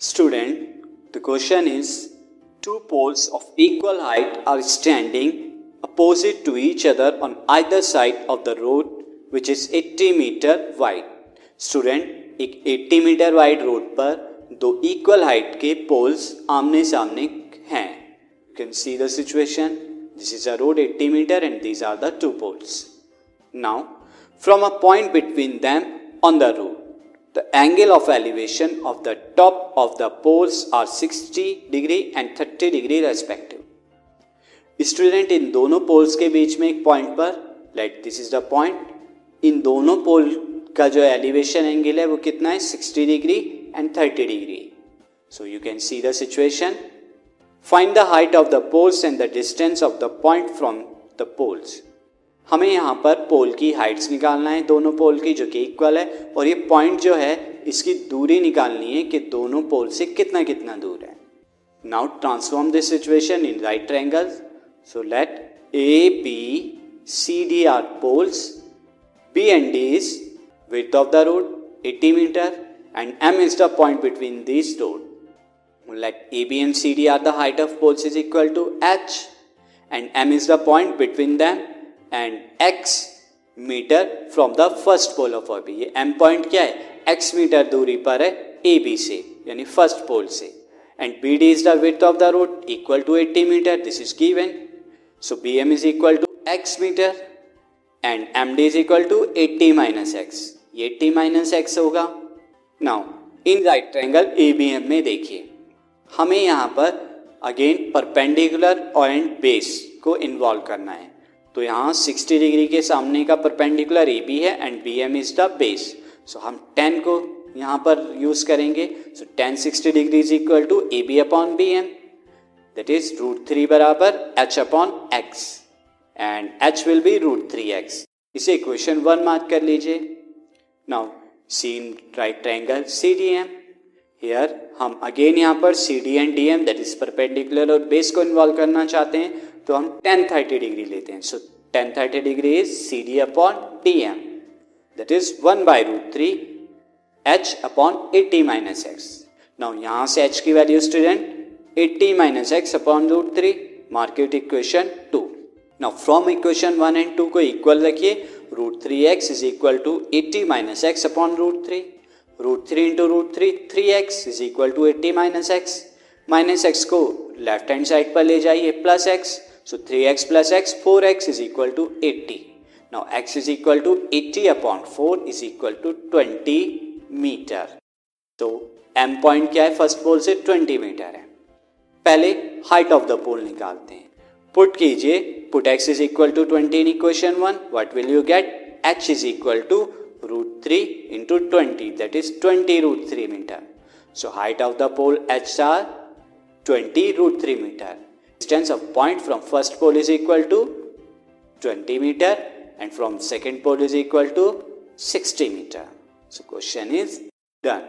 Student, the question is two poles of equal height are standing opposite to each other on either side of the road which is 80 meter wide. Student एक 80 metre wide road पर दो equal height के poles आमने सामने हैं you can see the situation this is a road 80 metre and these are the two poles now from a point between them on the road The angle of elevation of the top of the poles are 60 degree and 30 degree respective. Student इन दोनों poles के बीच में एक point पर like this is the point इन दोनों pole का जो elevation angle है वो कितना है? 60 degree and 30 degree so you can see the situation find the height of the poles and the distance of the point from the poles हमें यहाँ पर पोल की हाइट्स निकालना है, दोनों पोल की जो कि इक्वल है, और ये पॉइंट जो है, इसकी दूरी निकालनी है कि दोनों पोल से कितना कितना दूर है। Now transform this situation in right angle so let A B C D are poles B and D is width of the road 80 metre and M is the point between this road let A B and C D are the height of poles is equal to H and M is the point between them and X metre from the first pole of B ये M point क्या है? X metre दूरी पर है A B से यानी first pole से. And B D is the width of the road equal to 80 metre this is given so B M is equal to x metre and M D is equal to 80 minus X ये 80 minus x होगा. Now in right triangle A B M में देखिए. हमें यहाँ पर again perpendicular और and base को involve करना है. तो यहाँ 60 डिग्री के सामने का परपेंडिकुलर ए बी है and B M is the base so हम 10 को यहाँ पर यूज़ करेंगे. So tan sixty degree is equal to A B upon B M that is root three बराबर H upon X and H will be root three X इसे equation one mark कर लीजिए. Now see in right triangle C D M here हम again यहाँ पर C D and D M that is perpendicular और base को involve करना चाहते हैं. तो हम टेन थर्टी डिग्री लेते हैं। So tan thirty degree is C D upon D M that is one by root three H upon eighty minus X now यहाँ से एच की value student eighty minus X upon root three mark it equation two now from equation one and two को equal रखिए। Root three X is equal to eighty minus X upon root three root three into root three three X is equal to eighty minus X minus X को left hand side पर ले जाइए plus X So 3x plus x, 4x is equal to 80. Now x is equal to 80 upon 4 is equal to 20 metre तो m point क्या है? First pole से 20 metre है. पहले हाइट ऑफ़ द पोल निकालते हैं. पुट कीजिए put x is equal to 20 in equation one what will you get h is equal to root three into twenty that is twenty root three metre so height of the pole h are twenty root three metre distance of point from first pole is equal to 20 meter and from second pole is equal to 60 meter. So question is done.